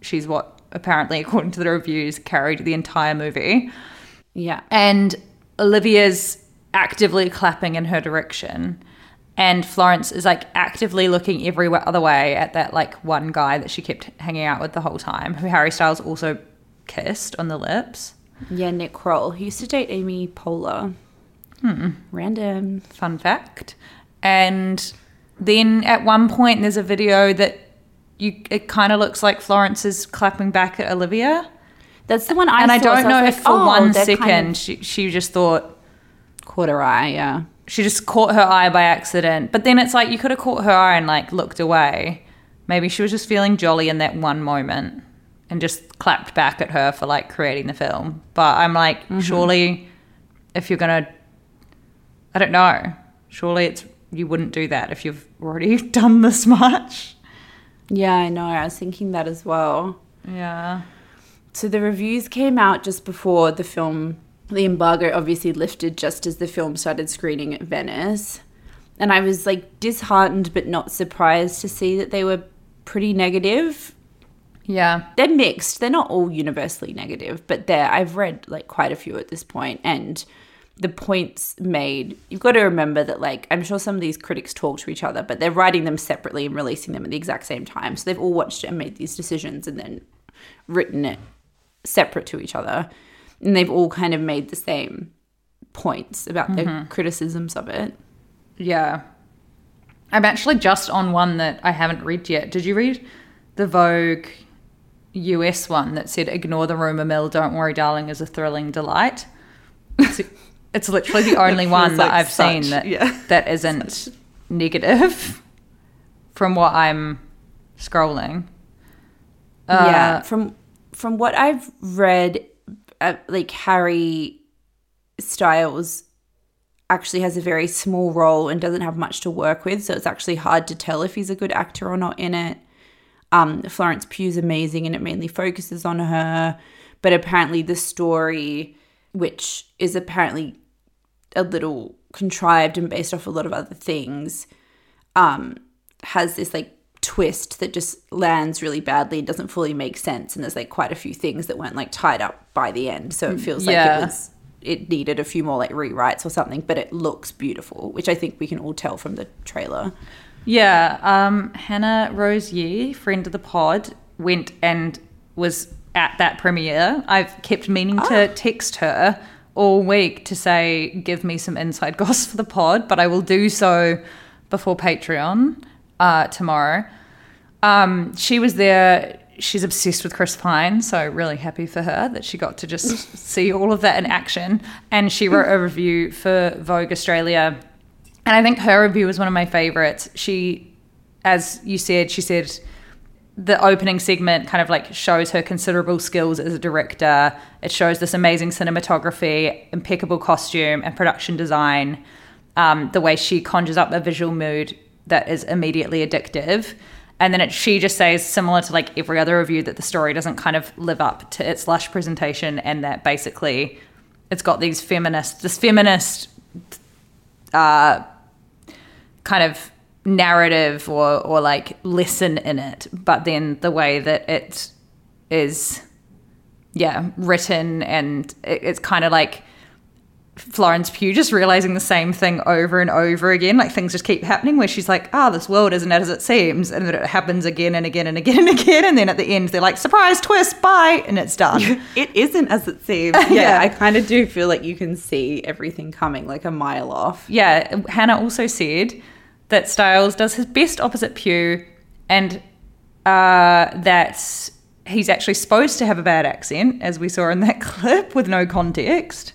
she's what apparently, according to the reviews, carried the entire movie. Yeah. And Olivia's actively clapping in her direction. And Florence is like actively looking every other way at that like one guy that she kept hanging out with the whole time, who Harry Styles also kissed on the lips. Yeah, Nick Kroll. He used to date Amy Poehler. Hmm. Random. Fun fact. And then at one point, there's a video that you it kind of looks like Florence is clapping back at Olivia. That's the one I saw. and I don't so know was if like, for oh, one kind of she, she just thought, caught her eye. Yeah. she just caught her eye by accident. But then it's like you could have caught her eye and like looked away. Maybe she was just feeling jolly in that one moment and just clapped back at her for like creating the film. But I'm like, surely if you're gonna, I don't know, surely it's you wouldn't do that if you've already done this much. Yeah, I know. I was thinking that as well. Yeah. So the reviews came out just before the film, the embargo obviously lifted just as the film started screening at Venice. And I was like disheartened but not surprised to see that they were pretty negative. Yeah. They're mixed. They're not all universally negative, but they're I've read like quite a few at this point and the points made, you've got to remember that like I'm sure some of these critics talk to each other, but they're writing them separately and releasing them at the exact same time. So they've all watched it and made these decisions and then written it separate to each other. And they've all kind of made the same points about their mm-hmm. criticisms of it. Yeah. I'm actually just on one that I haven't read yet. Did you read the Vogue US one that said, Ignore the rumor mill, don't worry, darling, is a thrilling delight? It's, literally the only one that I've seen that, yeah. that isn't negative from what I'm scrolling. yeah, Uh, from from what I've read, uh, like Harry Styles actually has a very small role and doesn't have much to work with, so it's actually hard to tell if he's a good actor or not in it. Um, Florence Pugh's amazing, and it mainly focuses on her, but apparently the story, which is apparently a little contrived and based off a lot of other things, um, has this like twist that just lands really badly and doesn't fully make sense. And there's like quite a few things that weren't like tied up by the end. So it feels like it was it needed a few more like rewrites or something, but it looks beautiful, which I think we can all tell from the trailer. Yeah, um, Hannah Rose Yee, friend of the pod, went and was at that premiere. I've kept meaning to text her all week to say, give me some inside goss for the pod, but I will do so before Patreon uh, tomorrow. Um, she was there. She's obsessed with Chris Pine, so really happy for her that she got to just see all of that in action. And she wrote a review for Vogue Australia and I think her review was one of my favorites. She, as you said, she said the opening segment kind of like shows her considerable skills as a director. It shows this amazing cinematography, impeccable costume, and production design. Um, the way she conjures up a visual mood that is immediately addictive. And then it, she just says, similar to like every other review, that the story doesn't kind of live up to its lush presentation, and that basically it's got these feminist, this feminist uh, kind of narrative or or like lesson in it but then the way that it is yeah written and it, it's kind of like Florence Pugh just realizing the same thing over and over again. Like things just keep happening where she's like, oh, this world isn't as it seems. And then it happens again and again and again and again. And then at the end, they're like, surprise, twist, bye. And it's done. It isn't as it seems. Yeah, Yeah. I kind of do feel like you can see everything coming like a mile off. yeah. Hannah also said that Styles does his best opposite Pugh and uh, that he's actually supposed to have a bad accent, as we saw in that clip with no context.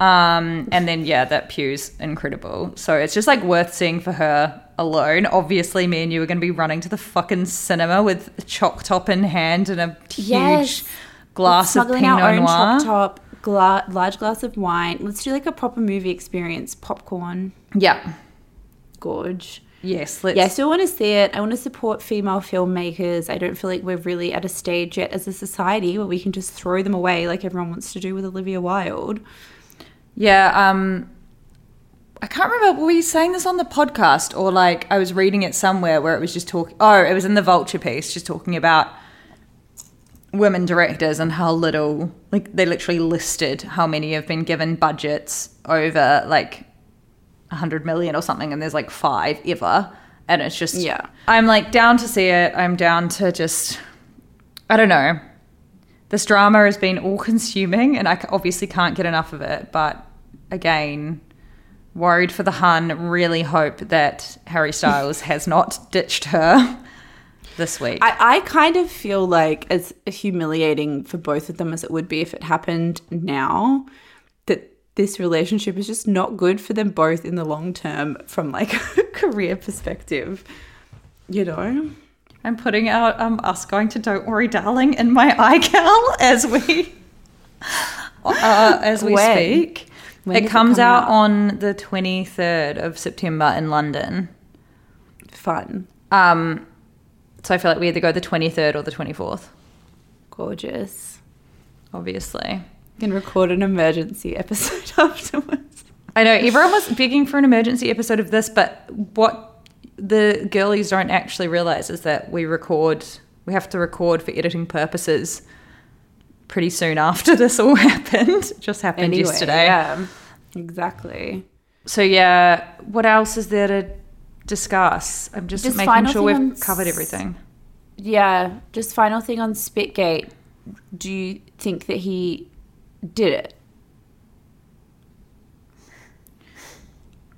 Um, and then yeah, that Pugh's incredible. So it's just like worth seeing for her alone. Obviously, me and you are going to be running to the fucking cinema with a choc top in hand and a huge Yes. glass of Pinot our own Noir. chop top, gla- large glass of wine. Let's do like a proper movie experience. Popcorn, Yeah. Gorge. Yes. Let's. Yeah, I still want to see it. I want to support female filmmakers. I don't feel like we're really at a stage yet as a society where we can just throw them away like everyone wants to do with Olivia Wilde. Yeah, um I can't remember were you saying this on the podcast or like I was reading it somewhere where it was just talking oh, it was in the Vulture piece just talking about women directors and how little like they literally listed how many have been given budgets over like a hundred million or something and there's like five ever and it's just Yeah. I'm like down to see it. I'm down to just I don't know this drama has been all consuming and i obviously can't get enough of it. But again, worried for the Hun, really hope that Harry Styles has not ditched her this week. I, I kind of feel like as humiliating for both of them as it would be if it happened now, this relationship is just not good for them both in the long term from like a career perspective. You know? I'm putting out um, us going to Don't Worry Darling in my iCal as we uh, as we When? speak. When it it comes come out, out? on the 23rd of September in London. Fun. Um, so I feel like we either go the 23rd or the 24th, Gorgeous. obviously. Can record an emergency episode afterwards. I know everyone was begging for an emergency episode of this, but what the girlies don't actually realize is that we record, we have to record for editing purposes pretty soon after this all happened. It just happened yesterday. Yeah, exactly. So yeah, what else is there to discuss? I'm just, Just making sure we've covered everything. Yeah, just final thing on Spitgate. Do you think that he did it?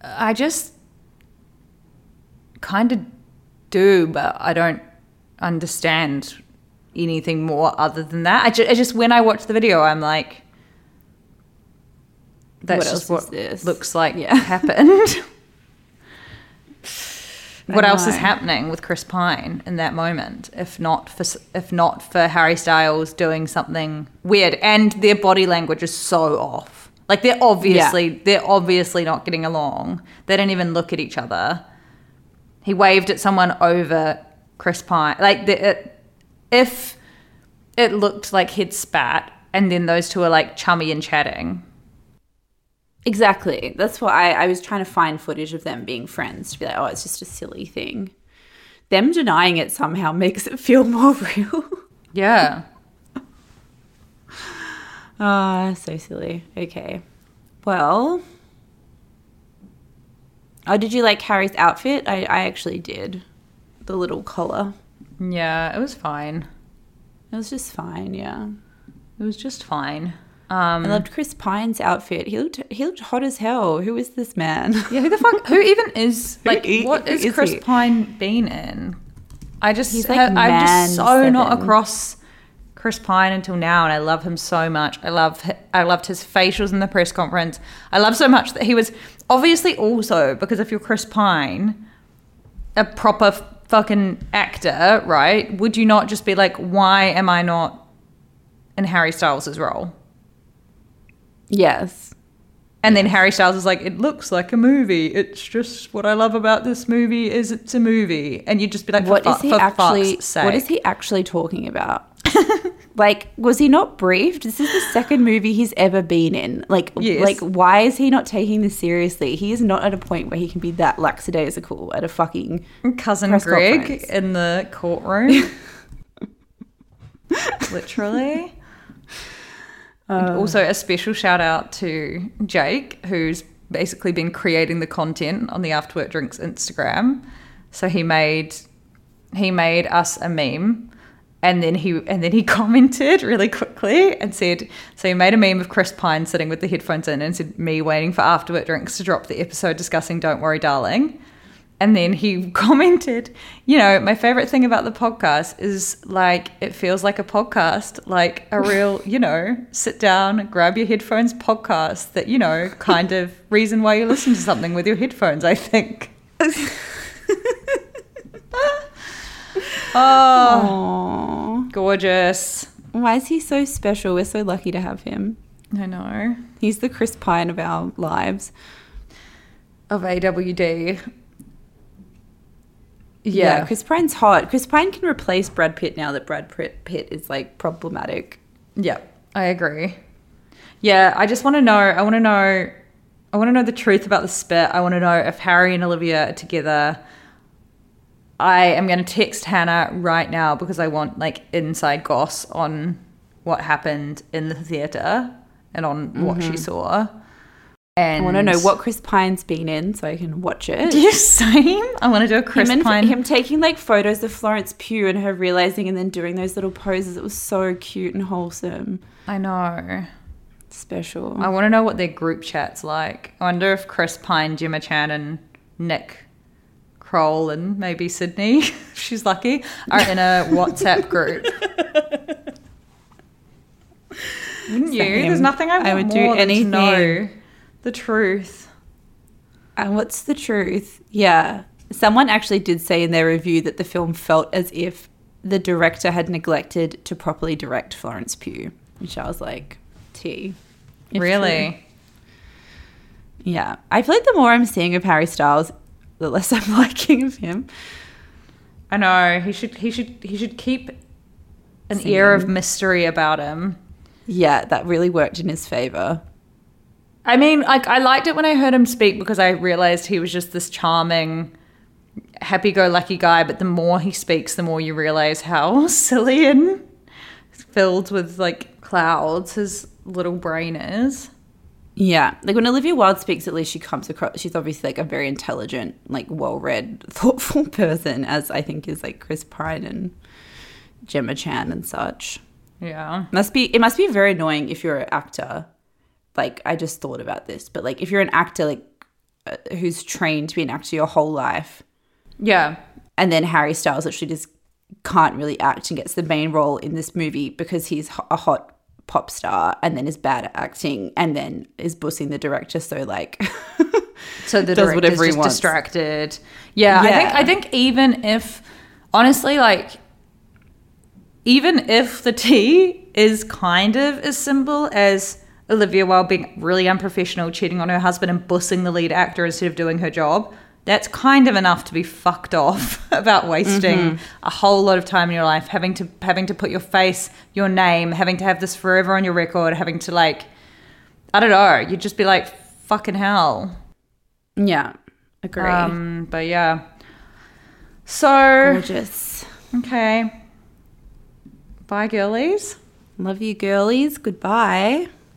I just kind of do, but I don't understand anything more other than that. I just, I just when I watch the video, I'm like, that's What just what this? looks like Yeah. happened. What I else is happening with Chris Pine in that moment? If not for if not for Harry Styles doing something weird, and their body language is so off. Like they're obviously they're obviously not getting along. They don't even look at each other. He waved at someone over Chris Pine. Like the, it, if it looked like he'd spat, and then those two are like chummy and chatting. Exactly. That's why I, I was trying to find footage of them being friends to be like, oh, it's just a silly thing. Them denying it somehow makes it feel more real. Yeah. Ah, so silly. Okay. Well. Oh, did you like Harry's outfit? I, I actually did. The little collar. Yeah, it was fine. It was just fine, yeah. It was just fine. Um, I loved Chris Pine's outfit. He looked he looked hot as hell. Who is this man? yeah, who the fuck? Who even is like? Who what is is Chris he? Pine been in? I just He's like have, I'm just so not across Chris Pine until now, and I love him so much. I love I loved his facials in the press conference. I love so much that he was obviously also because if you're Chris Pine, a proper f- fucking actor, right? Would you not just be like, why am I not in Harry Styles' role? Yes. And then Harry Styles is like, it looks like a movie. It's just what I love about this movie is it's a movie. And you'd just be like, What is he actually? What is he actually talking about? like, was he not briefed? This is the second movie he's ever been in. Like, Yes. like, why is he not taking this seriously? He is not at a point where he can be that lackadaisical at a fucking. cousin Greg conference. in the courtroom. Literally. And Uh. also, a special shout out to Jake, who's basically been creating the content on the Afterwork Drinks Instagram. So he made he made us a meme, and then he and then he commented really quickly and said, so he made a meme of Chris Pine sitting with the headphones in and said, me waiting for Afterwork Drinks to drop the episode discussing Don't Worry, Darling. And then he commented, you know, my favorite thing about the podcast is like it feels like a podcast, like a real, you know, sit down, grab your headphones podcast that, you know, kind of reason why you listen to something with your headphones, I think. oh, Aww. gorgeous. Why is he so special? We're so lucky to have him. I know. He's the Chris Pine of our lives. Of AWD. Yeah. Yeah. Chris Pine's hot. Chris Pine can replace Brad Pitt now that Brad Pitt is like problematic. Yeah, I agree. Yeah, I just want to know. I want to know. I want to know the truth about the spit. I want to know if Harry and Olivia are together. I am going to text Hannah right now because I want like inside goss on what happened in the theater and on what she mm-hmm. saw. And I want to know what Chris Pine's been in so I can watch it. Yes, same. I want to do a Chris him, and, Pine. him taking like photos of Florence Pugh and her realizing and then doing those little poses. It was so cute and wholesome. I know. Special. I want to know what their group chat's like. I wonder if Chris Pine, Gemma Chan, and Nick Kroll, and maybe Sydney, if she's lucky, are in a WhatsApp group. Wouldn't you? There's nothing I, I would do more than to anything. The truth. And what's the truth? Yeah. Someone actually did say in their review that the film felt as if the director had neglected to properly direct Florence Pugh, which I was like, T. really? true. Yeah. I feel like the more I'm seeing of Harry Styles, the less I'm liking of him. I know. He should. He should. He should keep an air of mystery about him. Yeah, that really worked in his favor. I mean, like I liked it when I heard him speak because I realized he was just this charming, happy-go-lucky guy. But the more he speaks, the more you realize how silly and filled with like clouds his little brain is. Yeah, like when Olivia Wilde speaks, at least she comes across. She's obviously like a very intelligent, like well-read, thoughtful person, as I think is like Chris Pine and Gemma Chan and such. Yeah, Must be it must be very annoying if you're an actor. Like I just thought about this, but like if you're an actor like uh, who's trained to be an actor your whole life, yeah, and then Harry Styles actually just can't really act and gets the main role in this movie because he's a hot pop star and then is bad at acting and then is bussing the director so like so the Does whatever he just wants. distracted. Yeah, I think I think even if honestly, like even if the tea is kind of as simple as Olivia Wilde being really unprofessional, cheating on her husband and bussing the lead actor instead of doing her job, that's kind of enough to be fucked off about wasting Mm-hmm. a whole lot of time in your life, having to having to put your face, your name, having to have this forever on your record, having to like I don't know, you'd just be like, fucking hell. yeah agree Um, but yeah. So gorgeous okay. Bye, girlies. love you girlies goodbye